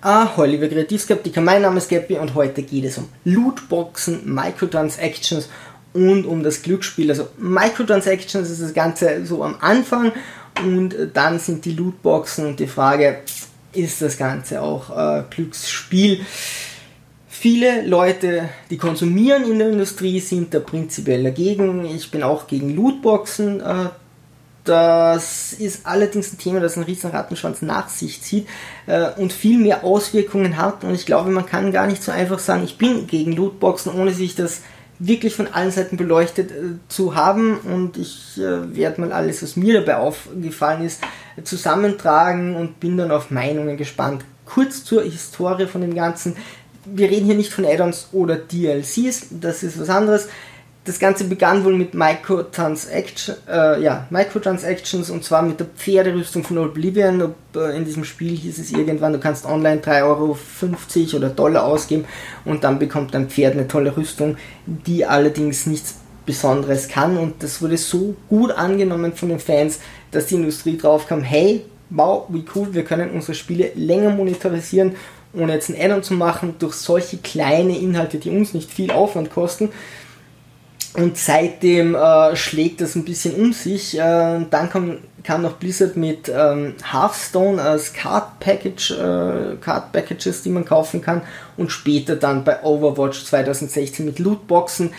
Ah, liebe Kreativskeptiker, mein Name ist Gappy und heute geht es um Lootboxen, Microtransactions und um das Glücksspiel. Also Microtransactions ist das Ganze so am Anfang und dann sind die Lootboxen und die Frage, ist das Ganze auch äh, Glücksspiel? Viele Leute, die konsumieren in der Industrie, sind da prinzipiell dagegen. Ich bin auch gegen Lootboxen. Äh, das ist allerdings ein Thema, das einen riesen Rattenschwanz nach sich zieht äh, und viel mehr Auswirkungen hat. Und ich glaube, man kann gar nicht so einfach sagen, ich bin gegen Lootboxen, ohne sich das wirklich von allen Seiten beleuchtet äh, zu haben. Und ich äh, werde mal alles, was mir dabei aufgefallen ist, zusammentragen und bin dann auf Meinungen gespannt. Kurz zur Historie von dem Ganzen. Wir reden hier nicht von Add-ons oder DLCs, das ist was anderes das Ganze begann wohl mit Microtransaction, äh, ja, Microtransactions und zwar mit der Pferderüstung von Oblivion. Ob, äh, in diesem Spiel hieß es irgendwann, du kannst online 3,50 Euro oder Dollar ausgeben und dann bekommt dein Pferd eine tolle Rüstung, die allerdings nichts Besonderes kann. Und das wurde so gut angenommen von den Fans, dass die Industrie drauf kam, hey, wow, wie cool, wir können unsere Spiele länger monetarisieren ohne jetzt ein Add-on zu machen, durch solche kleine Inhalte, die uns nicht viel Aufwand kosten. Und seitdem äh, schlägt das ein bisschen um sich. Äh, dann kam, kam noch Blizzard mit ähm, Hearthstone als Card Package, äh, Card Packages, die man kaufen kann. Und später dann bei Overwatch 2016 mit Lootboxen.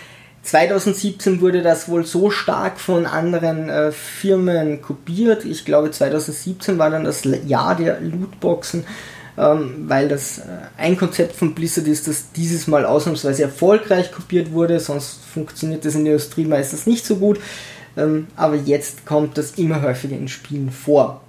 2017 wurde das wohl so stark von anderen äh, Firmen kopiert. Ich glaube 2017 war dann das Jahr der Lootboxen ähm, weil das äh, ein Konzept von Blizzard ist, das dieses Mal ausnahmsweise erfolgreich kopiert wurde, sonst funktioniert das in der Industrie meistens nicht so gut. Ähm, aber jetzt kommt das immer häufiger in Spielen vor.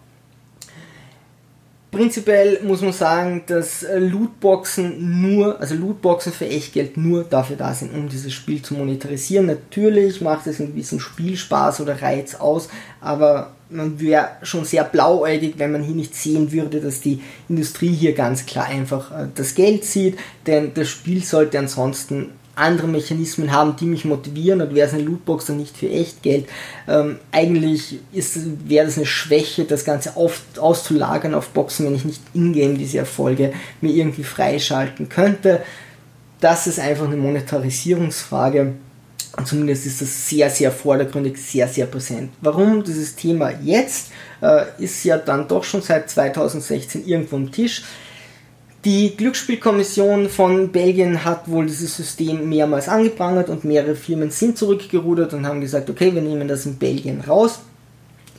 Prinzipiell muss man sagen, dass äh, Lootboxen nur, also Lootboxen für Echtgeld nur dafür da sind, um dieses Spiel zu monetarisieren. Natürlich macht es einen gewissen Spielspaß oder Reiz aus, aber man wäre schon sehr blauäugig, wenn man hier nicht sehen würde, dass die Industrie hier ganz klar einfach äh, das Geld sieht, denn das Spiel sollte ansonsten andere Mechanismen haben, die mich motivieren und wäre es eine Lootbox dann nicht für echt Geld. Ähm, eigentlich wäre das eine Schwäche, das Ganze auf, auszulagern auf Boxen, wenn ich nicht in-game diese Erfolge mir irgendwie freischalten könnte. Das ist einfach eine Monetarisierungsfrage. Und zumindest ist das sehr, sehr vordergründig, sehr, sehr präsent. Warum dieses Thema jetzt äh, ist ja dann doch schon seit 2016 irgendwo am Tisch. Die Glücksspielkommission von Belgien hat wohl dieses System mehrmals angeprangert und mehrere Firmen sind zurückgerudert und haben gesagt, okay, wir nehmen das in Belgien raus.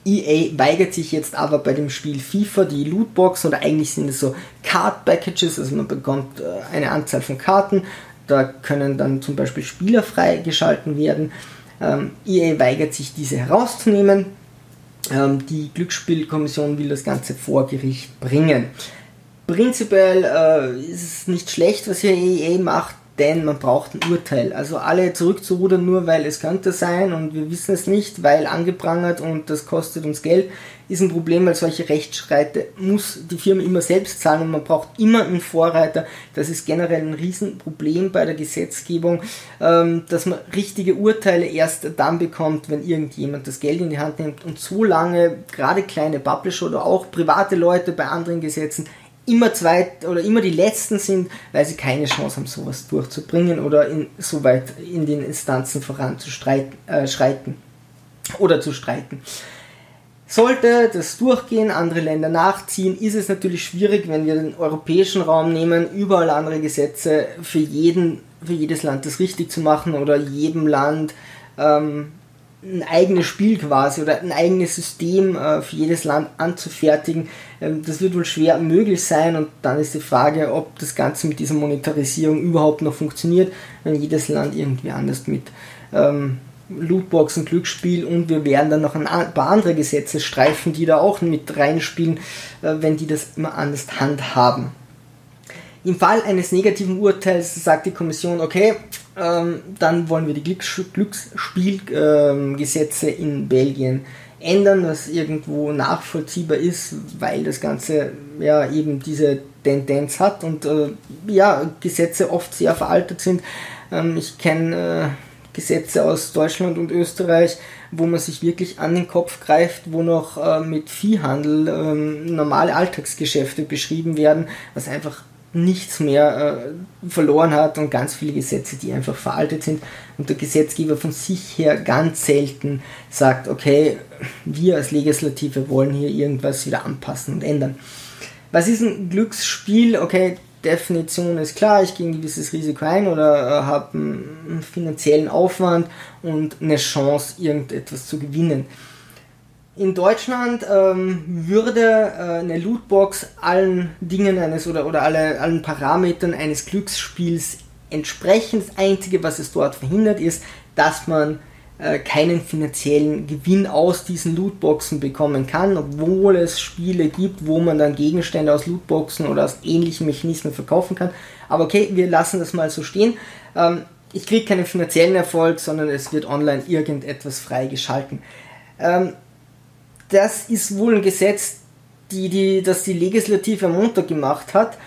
EA weigert sich jetzt aber bei dem Spiel FIFA die Lootbox oder eigentlich sind es so Card Packages, also man bekommt äh, eine Anzahl von Karten, da können dann zum Beispiel Spieler freigeschalten werden. Ähm, EA weigert sich diese herauszunehmen. Ähm, die Glücksspielkommission will das Ganze vor Gericht bringen. Prinzipiell äh, ist es nicht schlecht, was hier EA macht, denn man braucht ein Urteil. Also alle zurückzurudern, nur weil es könnte sein und wir wissen es nicht, weil angeprangert und das kostet uns Geld, ist ein Problem, weil solche Rechtsschreite muss die Firma immer selbst zahlen und man braucht immer einen Vorreiter. Das ist generell ein Riesenproblem bei der Gesetzgebung, ähm, dass man richtige Urteile erst dann bekommt, wenn irgendjemand das Geld in die Hand nimmt und so lange gerade kleine Publisher oder auch private Leute bei anderen Gesetzen immer zweit oder immer die letzten sind, weil sie keine Chance haben, sowas durchzubringen oder in, so weit in den Instanzen voranzuschreiten äh, oder zu streiten. Sollte das durchgehen, andere Länder nachziehen, ist es natürlich schwierig, wenn wir den europäischen Raum nehmen, überall andere Gesetze für jeden, für jedes Land das richtig zu machen oder jedem Land ähm, ein eigenes Spiel quasi oder ein eigenes System äh, für jedes Land anzufertigen. Ähm, das wird wohl schwer möglich sein und dann ist die Frage, ob das Ganze mit dieser Monetarisierung überhaupt noch funktioniert, wenn jedes Land irgendwie anders mit ähm, Lootboxen, Glücksspiel und wir werden dann noch ein paar andere Gesetze streifen, die da auch mit reinspielen, äh, wenn die das immer anders handhaben. Im Fall eines negativen Urteils sagt die Kommission, okay, ähm, dann wollen wir die Glücksspielgesetze ähm, in Belgien ändern, was irgendwo nachvollziehbar ist, weil das Ganze ja eben diese Tendenz hat und äh, ja, Gesetze oft sehr veraltet sind. Ähm, ich kenne äh, Gesetze aus Deutschland und Österreich, wo man sich wirklich an den Kopf greift, wo noch äh, mit Viehhandel ähm, normale Alltagsgeschäfte beschrieben werden, was einfach nichts mehr äh, verloren hat und ganz viele Gesetze, die einfach veraltet sind und der Gesetzgeber von sich her ganz selten sagt, okay, wir als Legislative wollen hier irgendwas wieder anpassen und ändern. Was ist ein Glücksspiel? Okay, Definition ist klar, ich gehe ein gewisses Risiko ein oder äh, habe einen finanziellen Aufwand und eine Chance, irgendetwas zu gewinnen. In Deutschland ähm, würde äh, eine Lootbox allen Dingen eines oder, oder alle, allen Parametern eines Glücksspiels entsprechen. Das Einzige, was es dort verhindert, ist, dass man äh, keinen finanziellen Gewinn aus diesen Lootboxen bekommen kann, obwohl es Spiele gibt, wo man dann Gegenstände aus Lootboxen oder aus ähnlichen Mechanismen verkaufen kann. Aber okay, wir lassen das mal so stehen. Ähm, ich kriege keinen finanziellen Erfolg, sondern es wird online irgendetwas freigeschalten. Ähm, das ist wohl ein Gesetz, die, die, das die Legislative am Montag gemacht hat.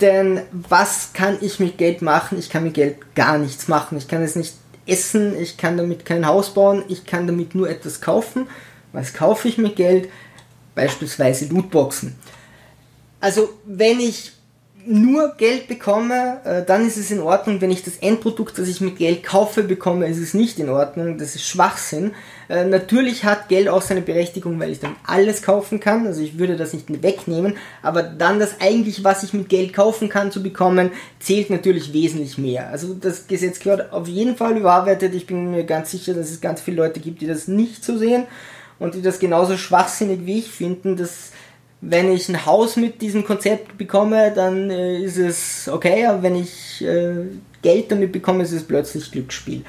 Denn was kann ich mit Geld machen? Ich kann mit Geld gar nichts machen. Ich kann es nicht essen, ich kann damit kein Haus bauen, ich kann damit nur etwas kaufen. Was kaufe ich mit Geld? Beispielsweise Lootboxen. Also wenn ich nur Geld bekomme, äh, dann ist es in Ordnung. Wenn ich das Endprodukt, das ich mit Geld kaufe, bekomme, ist es nicht in Ordnung. Das ist Schwachsinn. Äh, natürlich hat Geld auch seine Berechtigung, weil ich dann alles kaufen kann. Also ich würde das nicht wegnehmen. Aber dann das eigentlich, was ich mit Geld kaufen kann, zu bekommen, zählt natürlich wesentlich mehr. Also das Gesetz gehört auf jeden Fall überarbeitet. Ich bin mir ganz sicher, dass es ganz viele Leute gibt, die das nicht so sehen und die das genauso schwachsinnig wie ich finden, dass wenn ich ein Haus mit diesem Konzept bekomme, dann äh, ist es okay, aber wenn ich äh, Geld damit bekomme, ist es plötzlich Glücksspiel.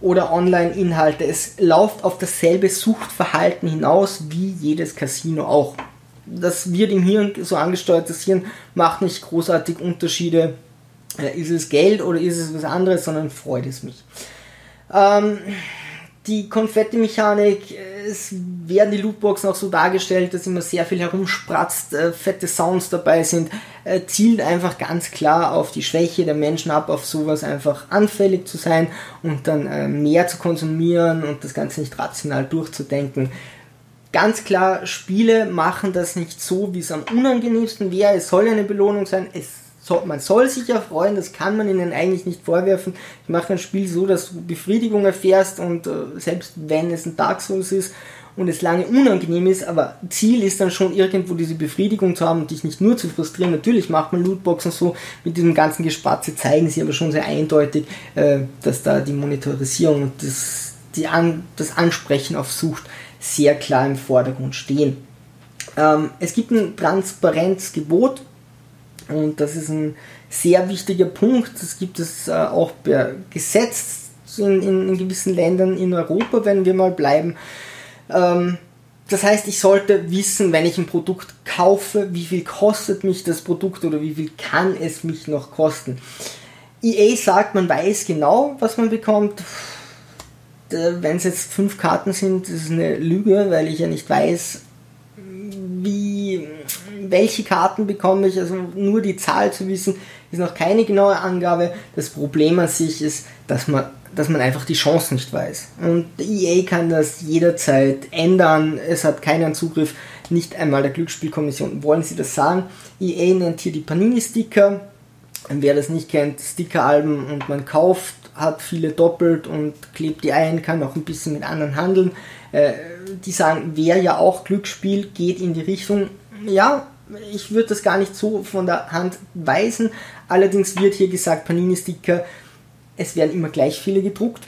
Oder Online-Inhalte. Es läuft auf dasselbe Suchtverhalten hinaus wie jedes Casino auch. Das wird im Hirn so angesteuert, das Hirn macht nicht großartig Unterschiede. Äh, ist es Geld oder ist es was anderes, sondern freut es mich. Ähm, die Konfetti-Mechanik, es werden die Lootboxen auch so dargestellt, dass immer sehr viel herumspratzt, äh, fette Sounds dabei sind, äh, zielt einfach ganz klar auf die Schwäche der Menschen ab, auf sowas einfach anfällig zu sein und dann äh, mehr zu konsumieren und das Ganze nicht rational durchzudenken. Ganz klar, Spiele machen das nicht so, wie es am unangenehmsten wäre. Es soll eine Belohnung sein. Es man soll sich ja freuen, das kann man ihnen eigentlich nicht vorwerfen. Ich mache ein Spiel so, dass du Befriedigung erfährst und äh, selbst wenn es ein Dark Souls ist und es lange unangenehm ist, aber Ziel ist dann schon irgendwo diese Befriedigung zu haben und dich nicht nur zu frustrieren. Natürlich macht man Lootboxen so, mit diesem ganzen Gespatze zeigen sie aber schon sehr eindeutig, äh, dass da die Monetarisierung und das, die An das Ansprechen auf Sucht sehr klar im Vordergrund stehen. Ähm, es gibt ein Transparenzgebot, und das ist ein sehr wichtiger Punkt. Das gibt es äh, auch per Gesetz in, in, in, gewissen Ländern in Europa, wenn wir mal bleiben. Ähm, das heißt, ich sollte wissen, wenn ich ein Produkt kaufe, wie viel kostet mich das Produkt oder wie viel kann es mich noch kosten. EA sagt, man weiß genau, was man bekommt. Wenn es jetzt fünf Karten sind, ist es eine Lüge, weil ich ja nicht weiß, wie, welche Karten bekomme ich, also nur die Zahl zu wissen, ist noch keine genaue Angabe. Das Problem an sich ist, dass man, dass man einfach die Chance nicht weiß. Und EA kann das jederzeit ändern. Es hat keinen Zugriff, nicht einmal der Glücksspielkommission. Wollen Sie das sagen? EA nennt hier die Panini-Sticker. Wer das nicht kennt, Stickeralben und man kauft, hat viele doppelt und klebt die ein, kann auch ein bisschen mit anderen handeln. Äh, die sagen, wäre ja auch Glücksspiel, geht in die Richtung, ja, ich würde das gar nicht so von der Hand weisen. Allerdings wird hier gesagt, Panini-Sticker, es werden immer gleich viele gedruckt.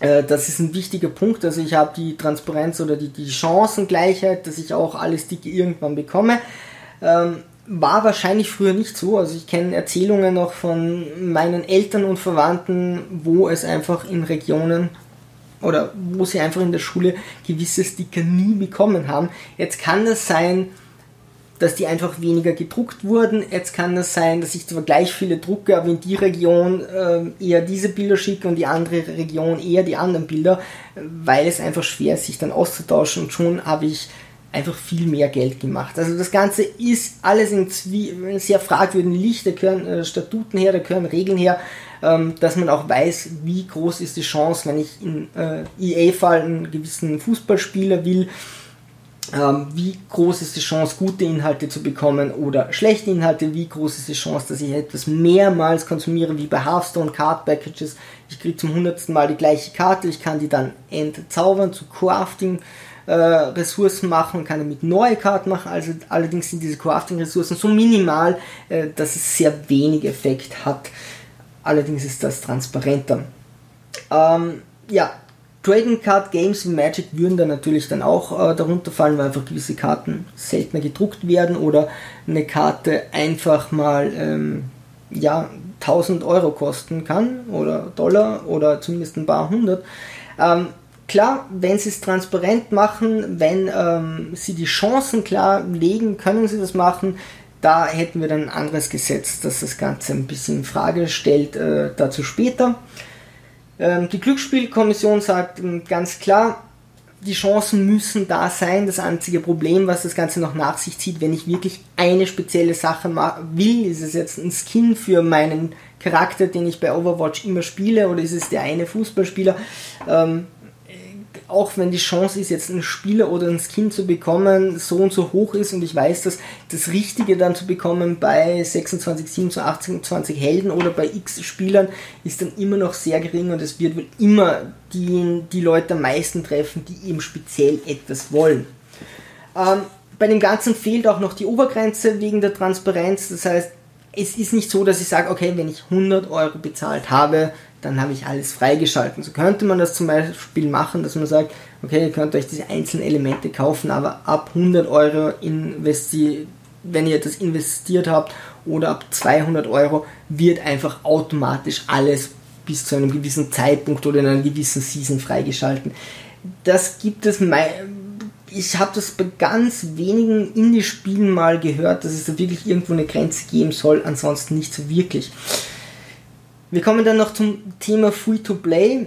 Äh, das ist ein wichtiger Punkt. Also ich habe die Transparenz oder die, die Chancengleichheit, dass ich auch alle Sticker irgendwann bekomme. Ähm, war wahrscheinlich früher nicht so. Also ich kenne Erzählungen noch von meinen Eltern und Verwandten, wo es einfach in Regionen oder wo sie einfach in der Schule gewisse Sticker nie bekommen haben. Jetzt kann es sein, dass die einfach weniger gedruckt wurden. Jetzt kann es sein, dass ich zwar gleich viele drucke, aber in die Region äh, eher diese Bilder schicke und die andere Region eher die anderen Bilder, weil es einfach schwer ist, sich dann auszutauschen und schon habe ich einfach viel mehr Geld gemacht. Also das Ganze ist alles in sehr fragwürdigen Licht, da gehören äh, Statuten her, da gehören Regeln her, ähm, dass man auch weiß, wie groß ist die Chance, wenn ich in äh, EA-Fall einen gewissen Fußballspieler will, wie groß ist die Chance, gute Inhalte zu bekommen oder schlechte Inhalte, wie groß ist die Chance, dass ich etwas mehrmals konsumiere, wie bei Hearthstone Card Packages. Ich kriege zum hundertsten Mal die gleiche Karte, ich kann die dann entzaubern zu Crafting. Äh, Ressourcen machen kann damit neue Karten machen. Also allerdings sind diese Crafting-Ressourcen so minimal, äh, dass es sehr wenig Effekt hat. Allerdings ist das transparenter. Ähm, ja, Trading Card Games wie Magic würden da natürlich dann auch äh, darunter fallen, weil einfach gewisse Karten seltener gedruckt werden oder eine Karte einfach mal ähm, ja, 1000 Euro kosten kann oder Dollar oder zumindest ein paar hundert. Ähm, klar, wenn sie es transparent machen, wenn ähm, sie die Chancen klar legen, können sie das machen. Da hätten wir dann ein anderes Gesetz, das das Ganze ein bisschen in Frage stellt, äh, dazu später. Ähm, die Glücksspielkommission sagt ähm, ganz klar, die Chancen müssen da sein. Das einzige Problem, was das Ganze noch nach sich zieht, wenn ich wirklich eine spezielle Sache will, ist es jetzt ein Skin für meinen Charakter, den ich bei Overwatch immer spiele, oder ist es der eine Fußballspieler? Ähm, auch wenn die Chance ist, jetzt einen Spieler oder ein Skin zu bekommen, so und so hoch ist und ich weiß, dass das Richtige dann zu bekommen bei 26, 27, 28 Helden oder bei X Spielern ist dann immer noch sehr gering und es wird wohl immer die, die Leute am meisten treffen, die eben speziell etwas wollen. Ähm, bei dem Ganzen fehlt auch noch die Obergrenze wegen der Transparenz, das heißt, es ist nicht so, dass ich sage, okay, wenn ich 100 Euro bezahlt habe, dann habe ich alles freigeschalten. So könnte man das zum Beispiel machen, dass man sagt, okay, ihr könnt euch diese einzelnen Elemente kaufen, aber ab 100 Euro investi wenn ihr das investiert habt oder ab 200 Euro wird einfach automatisch alles bis zu einem gewissen Zeitpunkt oder in einer gewissen Season freigeschalten. Das gibt es, ich habe das bei ganz wenigen Indie-Spielen mal gehört, dass es da wirklich irgendwo eine Grenze geben soll, ansonsten nicht so wirklich. Wir kommen dann noch zum Thema Free-to-Play.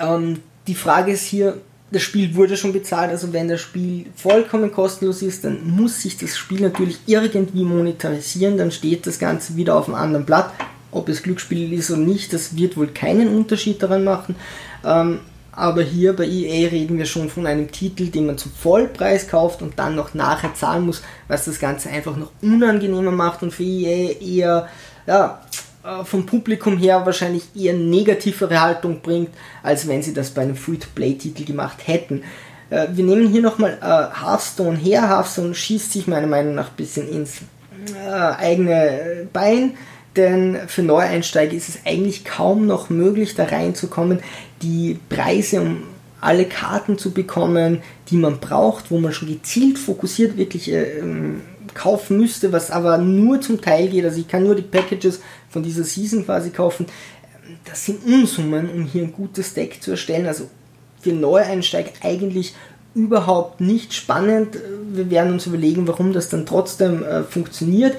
Ähm, die Frage ist hier, das Spiel wurde schon bezahlt, also wenn das Spiel vollkommen kostenlos ist, dann muss sich das Spiel natürlich irgendwie monetarisieren, dann steht das Ganze wieder auf einem anderen Blatt. Ob es Glücksspiel ist oder nicht, das wird wohl keinen Unterschied daran machen. Ähm, aber hier bei EA reden wir schon von einem Titel, den man zum Vollpreis kauft und dann noch nachher zahlen muss, was das Ganze einfach noch unangenehmer macht und für EA eher ja, äh, vom Publikum her wahrscheinlich eher negativere Haltung bringt, als wenn sie das bei einem Free-to-Play-Titel gemacht hätten. Äh, wir nehmen hier nochmal äh, Hearthstone her. Hearthstone schießt sich meiner Meinung nach ein bisschen ins eigene Bein, denn für Neueinsteiger ist es eigentlich kaum noch möglich, da reinzukommen. Die Preise, um alle Karten zu bekommen, die man braucht, wo man schon gezielt fokussiert wirklich ähm, kaufen müsste, was aber nur zum Teil geht. Also ich kann nur die Packages von dieser Season quasi kaufen. Das sind Unsummen, um hier ein gutes Deck zu erstellen. Also für Neueinsteiger eigentlich überhaupt nicht spannend. Wir werden uns überlegen, warum das dann trotzdem äh, funktioniert.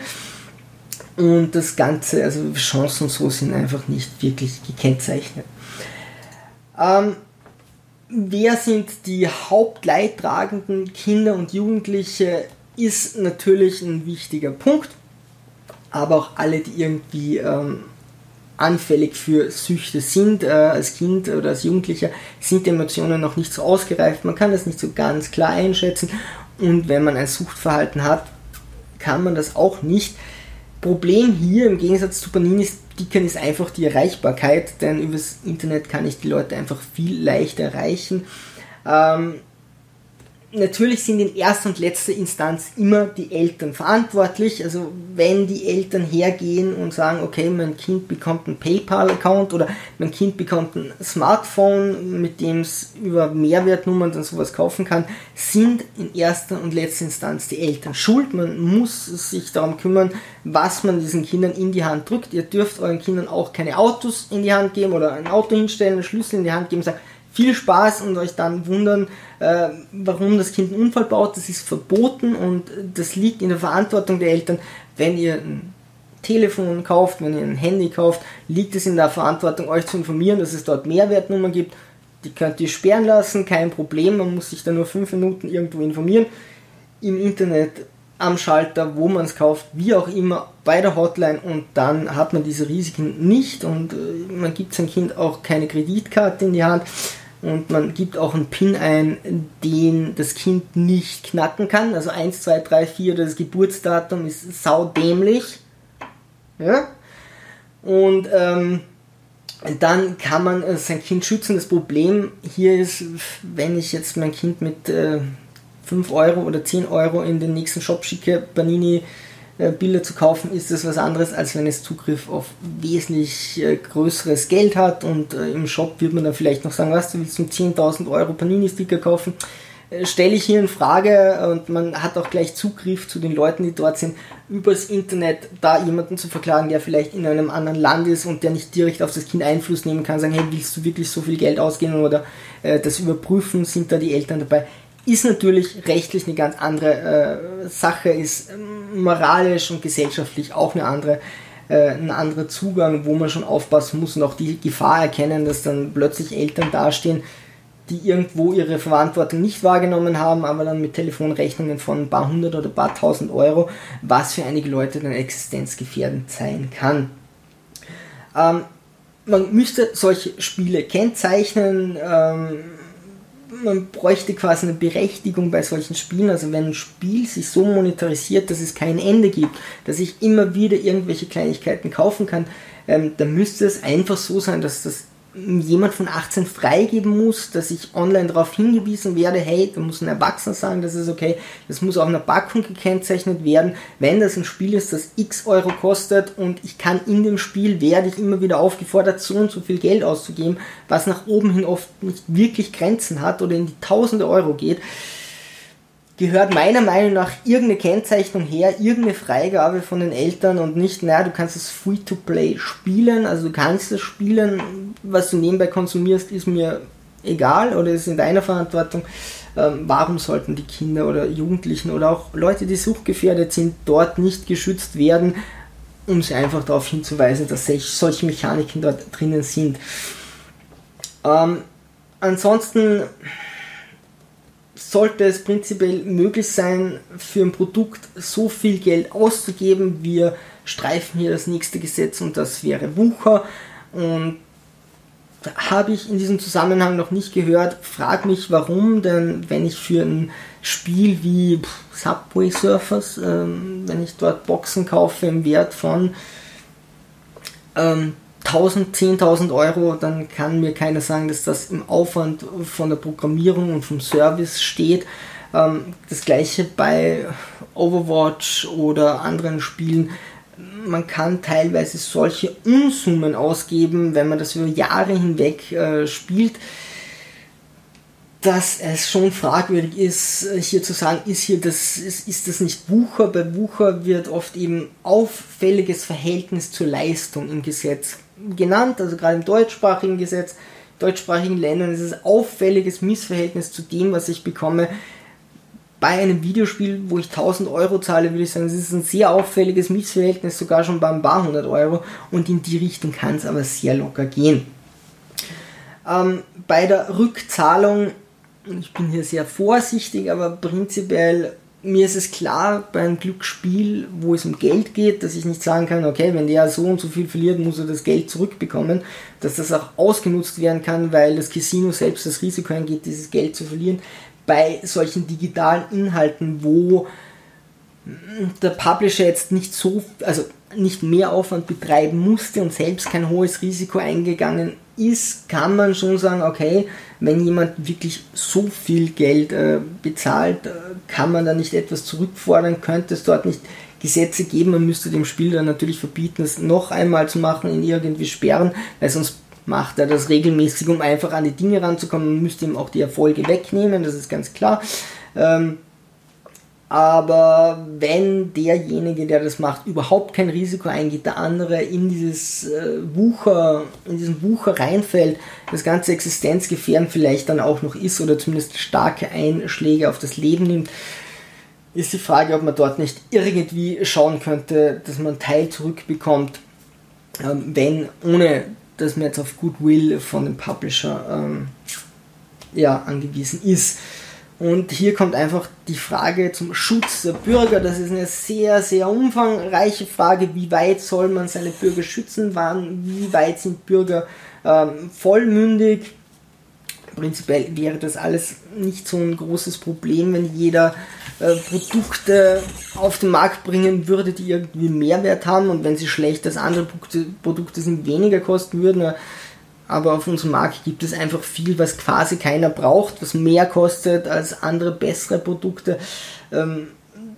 Und das Ganze, also Chancen und so sind einfach nicht wirklich gekennzeichnet. Ähm, wer sind die Hauptleidtragenden Kinder und Jugendliche ist natürlich ein wichtiger Punkt, aber auch alle, die irgendwie ähm, anfällig für Süchte sind, äh, als Kind oder als Jugendlicher, sind Emotionen noch nicht so ausgereift, man kann das nicht so ganz klar einschätzen und wenn man ein Suchtverhalten hat, kann man das auch nicht. Problem hier im Gegensatz zu Paninis Dickern ist einfach die Erreichbarkeit, denn übers Internet kann ich die Leute einfach viel leichter erreichen. Ähm, natürlich sind in erster und letzter Instanz immer die Eltern verantwortlich. Also wenn die Eltern hergehen und sagen, okay, mein Kind bekommt einen PayPal-Account oder mein Kind bekommt ein Smartphone, mit dem es über Mehrwertnummern dann sowas kaufen kann, sind in erster und letzter Instanz die Eltern schuld. Man muss sich darum kümmern, was man diesen Kindern in die Hand drückt. Ihr dürft euren Kindern auch keine Autos in die Hand geben oder ein Auto hinstellen, einen Schlüssel in die Hand geben, sagen, viel Spaß und euch dann wundern, äh, warum das Kind einen Unfall baut. Das ist verboten und das liegt in der Verantwortung der Eltern. Wenn ihr ein Telefon kauft, wenn ihr ein Handy kauft, liegt es in der Verantwortung, euch zu informieren, dass es dort Mehrwertnummern gibt. Die könnt ihr sperren lassen, kein Problem. Man muss sich da nur fünf Minuten irgendwo informieren. im Internet am Schalter, wo man es kauft, wie auch immer, bei der Hotline und dann hat man diese Risiken nicht und äh, man gibt seinem Kind auch keine Kreditkarte in die Hand und man gibt auch einen PIN ein, den das Kind nicht knacken kann. Also 1, 2, 3, 4, das Geburtsdatum ist saudämlich. Ja? Und ähm, dann kann man äh, sein Kind schützen. Das Problem hier ist, wenn ich jetzt mein Kind mit äh, 5 Euro oder 10 Euro in den nächsten Shop schicke, Panini Bilder zu kaufen, ist das was anderes, als wenn es Zugriff auf wesentlich äh, größeres Geld hat. Und äh, im Shop wird man dann vielleicht noch sagen, was, du willst um 10.000 Euro Panini-Sticker kaufen, stelle ich hier in Frage und man hat auch gleich Zugriff zu den Leuten, die dort sind, übers Internet da jemanden zu verklagen, der vielleicht in einem anderen Land ist und der nicht direkt auf das Kind Einfluss nehmen kann, sagen, hey, willst du wirklich so viel Geld ausgeben? Oder äh, das überprüfen, sind da die Eltern dabei ist natürlich rechtlich eine ganz andere äh, Sache, ist moralisch und gesellschaftlich auch eine andere, äh, ein anderer Zugang, wo man schon aufpassen muss und auch die Gefahr erkennen, dass dann plötzlich Eltern dastehen, die irgendwo ihre Verantwortung nicht wahrgenommen haben, aber dann mit Telefonrechnungen von ein paar hundert oder ein paar tausend Euro, was für einige Leute dann existenzgefährdend sein kann. Ähm, man müsste solche Spiele kennzeichnen. Ähm, man bräuchte quasi eine Berechtigung bei solchen Spielen. Also wenn ein Spiel sich so monetarisiert, dass es kein Ende gibt, dass ich immer wieder irgendwelche Kleinigkeiten kaufen kann, ähm, dann müsste es einfach so sein, dass das jemand von 18 freigeben muss, dass ich online darauf hingewiesen werde, hey, da muss ein Erwachsener sagen, das ist okay, das muss auf einer Packung gekennzeichnet werden, wenn das ein Spiel ist, das x Euro kostet und ich kann in dem Spiel, werde ich immer wieder aufgefordert, so und so viel Geld auszugeben, was nach oben hin oft nicht wirklich Grenzen hat oder in die tausende Euro geht gehört meiner Meinung nach irgendeine Kennzeichnung her, irgendeine Freigabe von den Eltern und nicht, naja, du kannst es Free-to-Play spielen, also du kannst es spielen, was du nebenbei konsumierst, ist mir egal oder ist in deiner Verantwortung. Ähm, warum sollten die Kinder oder Jugendlichen oder auch Leute, die suchtgefährdet sind, dort nicht geschützt werden, um sie einfach darauf hinzuweisen, dass solche Mechaniken dort drinnen sind. Ähm, ansonsten sollte es prinzipiell möglich sein, für ein Produkt so viel Geld auszugeben. Wir streifen hier das nächste Gesetz und das wäre Wucher. Und habe ich in diesem Zusammenhang noch nicht gehört. Frag mich warum, denn wenn ich für ein Spiel wie Subway Surfers, ähm, wenn ich dort Boxen kaufe im Wert von ähm, 1000, 10.000 Euro, dann kann mir keiner sagen, dass das im Aufwand von der Programmierung und vom Service steht. Ähm, das gleiche bei Overwatch oder anderen Spielen. Man kann teilweise solche Unsummen ausgeben, wenn man das über Jahre hinweg äh, spielt dass es schon fragwürdig ist, äh, hier zu sagen, ist hier das, ist, ist das nicht Wucher? Bei Wucher wird oft eben auffälliges Verhältnis zur Leistung im Gesetz genannt, also gerade im deutschsprachigen Gesetz, deutschsprachigen Ländern ist es auffälliges Missverhältnis zu dem, was ich bekomme. Bei einem Videospiel, wo ich 1000 Euro zahle, würde ich sagen, es ist ein sehr auffälliges Missverhältnis, sogar schon bei ein paar hundert Euro. Und in die Richtung kann es aber sehr locker gehen. Ähm, bei der Rückzahlung, ich bin hier sehr vorsichtig, aber prinzipiell mir ist es klar, bei einem Glücksspiel, wo es um Geld geht, dass ich nicht sagen kann, okay, wenn der so und so viel verliert, muss er das Geld zurückbekommen, dass das auch ausgenutzt werden kann, weil das Casino selbst das Risiko eingeht, dieses Geld zu verlieren. Bei solchen digitalen Inhalten, wo der Publisher jetzt nicht so, also nicht mehr Aufwand betreiben musste und selbst kein hohes Risiko eingegangen ist, kann man schon sagen, okay, wenn jemand wirklich so viel Geld äh, bezahlt, äh, kann man da nicht etwas zurückfordern, könnte es dort nicht Gesetze geben, man müsste dem Spieler natürlich verbieten, es noch einmal zu machen, ihn irgendwie sperren, weil sonst macht er das regelmäßig, um einfach an die Dinge ranzukommen, man müsste ihm auch die Erfolge wegnehmen, das ist ganz klar. Ähm, aber wenn derjenige, der das macht, überhaupt kein Risiko eingeht, der andere in dieses äh, Wucher, in diesen Wucher reinfällt, das ganze Existenzgefährden vielleicht dann auch noch ist oder zumindest starke Einschläge auf das Leben nimmt, ist die Frage, ob man dort nicht irgendwie schauen könnte, dass man einen Teil zurückbekommt, ähm, wenn, ohne dass man jetzt auf Goodwill von dem Publisher ähm, ja, angewiesen ist. Und hier kommt einfach die Frage zum Schutz der Bürger. Das ist eine sehr, sehr umfangreiche Frage. Wie weit soll man seine Bürger schützen? Wann, wie weit sind Bürger ähm, vollmündig? Prinzipiell wäre das alles nicht so ein großes Problem, wenn jeder äh, Produkte auf den Markt bringen würde, die irgendwie Mehrwert haben und wenn sie schlechter als andere Produkte, Produkte sind, weniger kosten würden aber auf unserem Markt gibt es einfach viel, was quasi keiner braucht, was mehr kostet als andere bessere Produkte. Ähm,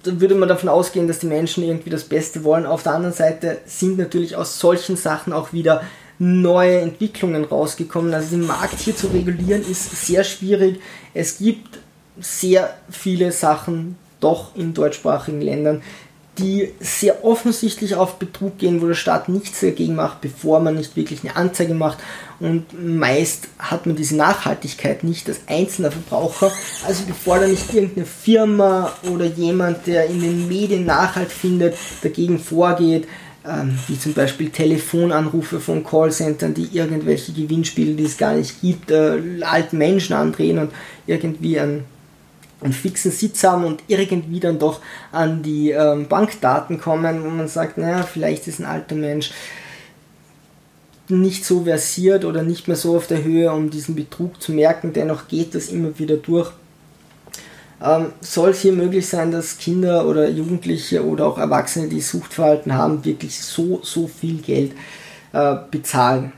da würde man davon ausgehen, dass die Menschen irgendwie das Beste wollen. Auf der anderen Seite sind natürlich aus solchen Sachen auch wieder neue Entwicklungen rausgekommen. Also den Markt hier zu regulieren ist sehr schwierig. Es gibt sehr viele Sachen doch in deutschsprachigen Ländern, die sehr offensichtlich auf Betrug gehen, wo der Staat nichts dagegen macht, bevor man nicht wirklich eine Anzeige macht. Und meist hat man diese Nachhaltigkeit nicht als einzelner Verbraucher. Also bevor da nicht irgendeine Firma oder jemand, der in den Medien Nachhalt findet, dagegen vorgeht, ähm, wie zum Beispiel Telefonanrufe von Callcentern, die irgendwelche Gewinnspiele, die es gar nicht gibt, äh, alten Menschen andrehen und irgendwie ein einen fixen Sitz haben und irgendwie dann doch an die ähm, Bankdaten kommen, wo man sagt, naja, vielleicht ist ein alter Mensch nicht so versiert oder nicht mehr so auf der Höhe, um diesen Betrug zu merken, dennoch geht das immer wieder durch. Ähm, soll es hier möglich sein, dass Kinder oder Jugendliche oder auch Erwachsene, die Suchtverhalten haben, wirklich so, so viel Geld äh, bezahlen?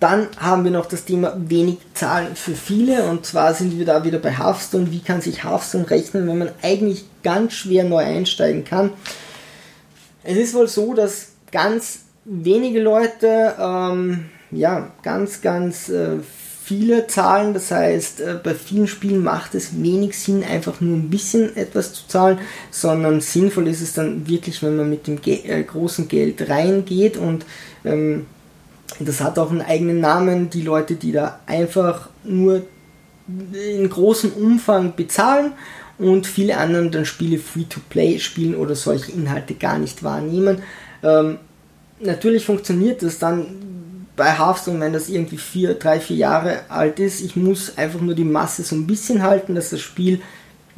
Dann haben wir noch das Thema wenig Zahlen für viele und zwar sind wir da wieder bei Hearthstone. Wie kann sich Hearthstone rechnen, wenn man eigentlich ganz schwer neu einsteigen kann? Es ist wohl so, dass ganz wenige Leute ähm, ja ganz ganz äh, viele zahlen. Das heißt, äh, bei vielen Spielen macht es wenig Sinn, einfach nur ein bisschen etwas zu zahlen, sondern sinnvoll ist es dann wirklich, wenn man mit dem Ge äh, großen Geld reingeht und ähm, das hat auch einen eigenen Namen. Die Leute, die da einfach nur in großem Umfang bezahlen und viele anderen dann Spiele free-to-play spielen oder solche Inhalte gar nicht wahrnehmen. Ähm, natürlich funktioniert das dann bei Hearthstone, wenn das irgendwie vier, drei, vier Jahre alt ist. Ich muss einfach nur die Masse so ein bisschen halten, dass das Spiel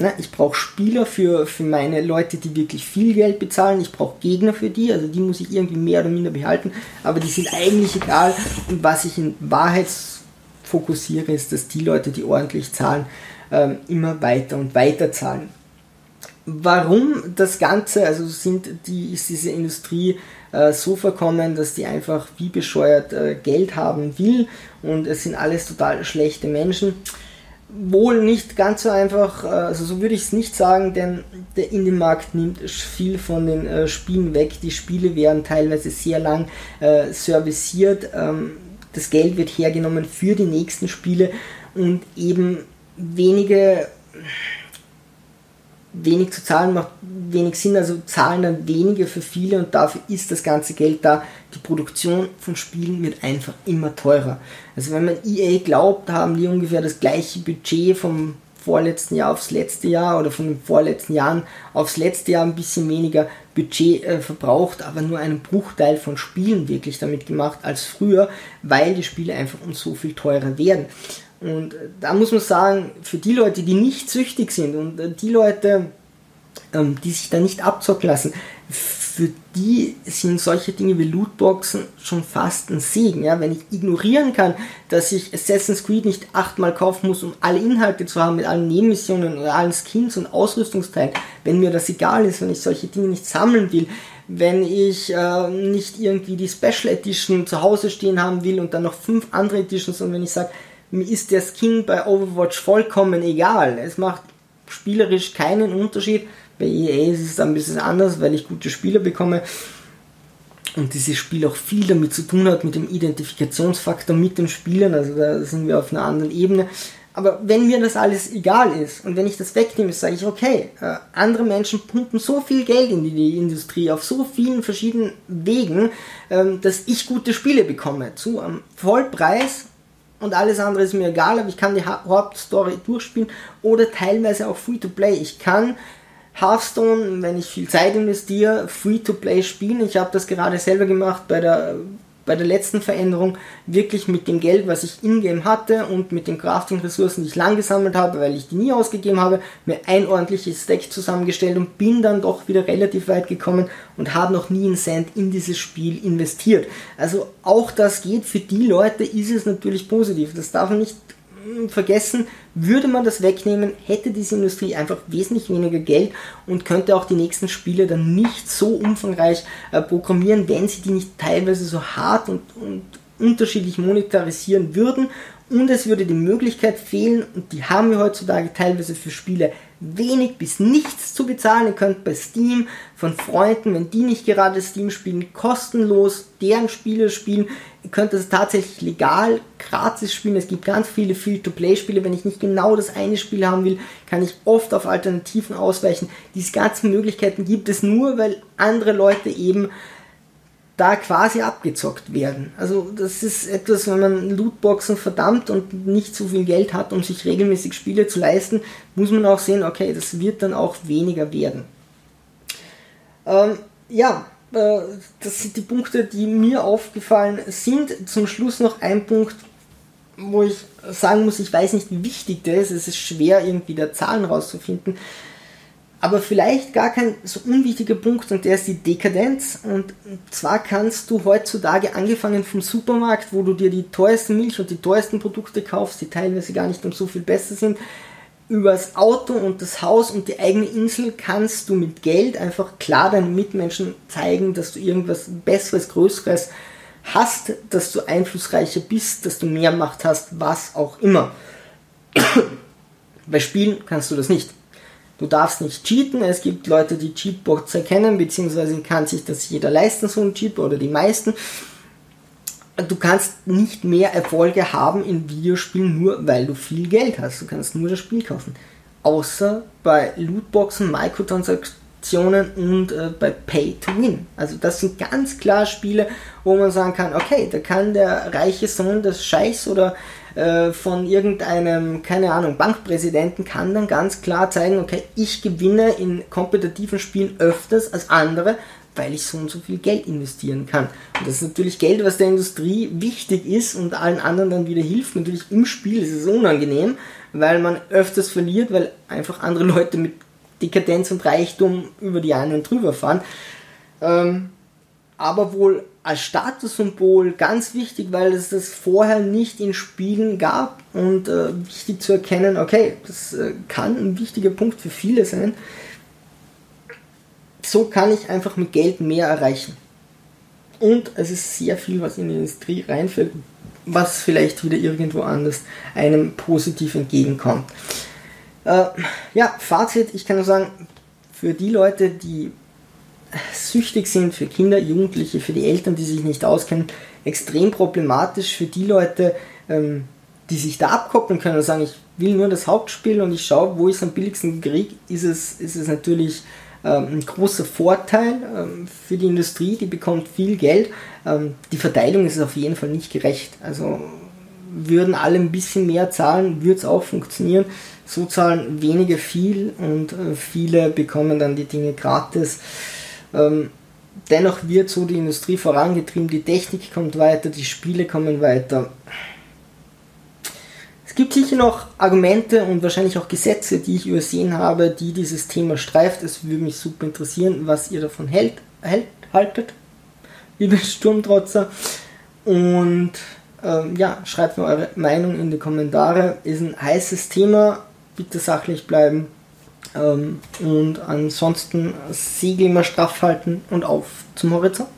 Ne? Ich brauche Spieler für, für meine Leute, die wirklich viel Geld bezahlen. Ich brauche Gegner für die, also die muss ich irgendwie mehr oder minder behalten. Aber die sind eigentlich egal. Und was ich in Wahrheit fokussiere, ist, dass die Leute, die ordentlich zahlen, ähm, immer weiter und weiter zahlen. Warum das Ganze, also sind die, ist diese Industrie äh, so verkommen, dass die einfach wie bescheuert äh, Geld haben will und es sind alles total schlechte Menschen wohl nicht ganz so einfach, äh, also so würde ich es nicht sagen, denn der Indie-Markt nimmt viel von den äh, Spielen weg. Die Spiele werden teilweise sehr lang äh, serviciert. Ähm, das Geld wird hergenommen für die nächsten Spiele und eben wenige wenig zu zahlen macht wenig Sinn, also zahlen dann wenige für viele und dafür ist das ganze Geld da. Die Produktion von Spielen wird einfach immer teurer. Also wenn man EA glaubt, haben die ungefähr das gleiche Budget vom vorletzten Jahr aufs letzte Jahr oder von den vorletzten Jahren aufs letzte Jahr ein bisschen weniger Budget äh, verbraucht, aber nur einen Bruchteil von Spielen wirklich damit gemacht als früher, weil die Spiele einfach um so viel teurer werden. Und äh, da muss man sagen, für die Leute, die nicht süchtig sind und äh, die Leute, ähm, die sich da nicht abzocken lassen, für die sind solche Dinge wie Lootboxen schon fast ein Segen. Ja? Wenn ich ignorieren kann, dass ich Assassin's Creed nicht achtmal kaufen muss, um alle Inhalte zu haben, mit allen Nebenmissionen oder allen Skins und Ausrüstungsteilen, wenn mir das egal ist, wenn ich solche Dinge nicht sammeln will, wenn ich äh, nicht irgendwie die Special Edition zu Hause stehen haben will und dann noch fünf andere Editions und wenn ich sage, mir ist der Skin bei Overwatch vollkommen egal. Es macht spielerisch keinen Unterschied. Bei EA ist es ein bisschen anders, weil ich gute Spieler bekomme und dieses Spiel auch viel damit zu tun hat, mit dem Identifikationsfaktor mit den Spielern, also da sind wir auf einer anderen Ebene. Aber wenn mir das alles egal ist und wenn ich das wegnehme, sage ich, okay, äh, andere Menschen pumpen so viel Geld in die, die Industrie auf so vielen verschiedenen Wegen, ähm, dass ich gute Spiele bekomme zu einem Vollpreis und alles andere ist mir egal, aber ich kann die Hauptstory durchspielen oder teilweise auch Free-to-Play. Ich kann Hearthstone, wenn ich viel Zeit investiere, Free-to-Play spielen. Ich habe das gerade selber gemacht bei der bei der letzten Veränderung wirklich mit dem Geld, was ich in-game hatte und mit den Crafting-Ressourcen, die ich lang gesammelt habe, weil ich die nie ausgegeben habe, mir ein ordentliches Stack zusammengestellt und bin dann doch wieder relativ weit gekommen und habe noch nie einen Cent in dieses Spiel investiert. Also auch das geht. Für die Leute ist es natürlich positiv. Das darf man nicht vergessen, würde man das wegnehmen, hätte diese Industrie einfach wesentlich weniger Geld und könnte auch die nächsten Spiele dann nicht so umfangreich äh, programmieren, wenn sie die nicht teilweise so hart und, und unterschiedlich monetarisieren würden. Und es würde die Möglichkeit fehlen, und die haben wir heutzutage teilweise für Spiele wenig bis nichts zu bezahlen. Ihr könnt bei Steam von Freunden, wenn die nicht gerade Steam spielen, kostenlos deren Spiele spielen. Ihr könnt das tatsächlich legal, gratis spielen. Es gibt ganz viele Free-to-Play-Spiele. Wenn ich nicht genau das eine Spiel haben will, kann ich oft auf Alternativen ausweichen. Diese ganzen Möglichkeiten gibt es nur, weil andere Leute eben da quasi abgezockt werden. Also das ist etwas, wenn man Lootboxen verdammt und nicht so viel Geld hat, um sich regelmäßig Spiele zu leisten, muss man auch sehen, okay, das wird dann auch weniger werden. Ähm, ja, äh, das sind die Punkte, die mir aufgefallen sind. Zum Schluss noch ein Punkt, wo ich sagen muss, ich weiß nicht, wie wichtig der ist. Es ist schwer, irgendwie da Zahlen rauszufinden. Aber vielleicht gar kein so unwichtiger Punkt und der ist die Dekadenz. Und zwar kannst du heutzutage angefangen vom Supermarkt, wo du dir die teuerste Milch und die teuersten Produkte kaufst, die teilweise gar nicht um so viel besser sind, übers Auto und das Haus und die eigene Insel kannst du mit Geld einfach klar deinen Mitmenschen zeigen, dass du irgendwas Besseres, Größeres hast, dass du einflussreicher bist, dass du mehr Macht hast, was auch immer. Bei Spielen kannst du das nicht. Du darfst nicht cheaten. Es gibt Leute, die Cheatbots erkennen, beziehungsweise kann sich das jeder leisten, so ein Cheat oder die meisten. Du kannst nicht mehr Erfolge haben in Videospielen, nur weil du viel Geld hast. Du kannst nur das Spiel kaufen. Außer bei Lootboxen, Microtransaktionen und äh, bei Pay to Win. Also das sind ganz klar Spiele, wo man sagen kann, okay, da kann der reiche Sohn des Scheichs oder äh, von irgendeinem, keine Ahnung, Bankpräsidenten kann dann ganz klar zeigen, okay, ich gewinne in kompetitiven Spielen öfters als andere, weil ich so und so viel Geld investieren kann. Und das ist natürlich Geld, was der Industrie wichtig ist und allen anderen dann wieder hilft. Natürlich im Spiel ist es unangenehm, weil man öfters verliert, weil einfach andere Leute mit Dekadenz und Reichtum über die einen drüber fahren. Ähm, aber wohl als Statussymbol ganz wichtig, weil es das vorher nicht in Spielen gab und äh, wichtig zu erkennen, okay, das äh, kann ein wichtiger Punkt für viele sein. So kann ich einfach mit Geld mehr erreichen. Und es ist sehr viel, was in die Industrie reinfällt, was vielleicht wieder irgendwo anders einem positiv entgegenkommt. Äh, ja, Fazit, ich kann nur sagen, für die Leute, die süchtig sind für Kinder, Jugendliche, für die Eltern, die sich nicht auskennen, extrem problematisch. Für die Leute, ähm, die sich da abkoppeln können und sagen, ich will nur das Hauptspiel und ich schaue, wo ich es am billigsten kriege, ist es, ist es natürlich ähm, ein großer Vorteil ähm, für die Industrie, die bekommt viel Geld. Ähm, die Verteilung ist auf jeden Fall nicht gerecht. Also würden alle ein bisschen mehr zahlen, würde es auch funktionieren. So zahlen wenige viel und äh, viele bekommen dann die Dinge gratis. Ähm, dennoch wird so die Industrie vorangetrieben, die Technik kommt weiter, die Spiele kommen weiter. Es gibt sicher noch Argumente und wahrscheinlich auch Gesetze, die ich übersehen habe, die dieses Thema streift. Es würde mich super interessieren, was ihr davon hält, hält haltet, liebe Sturmtrotzer. Und ähm, ja, schreibt mir eure Meinung in die Kommentare. Ist ein heißes Thema. Bitte sachlich bleiben. Ähm, und ansonsten Segel immer straff halten und auf zum Horizont.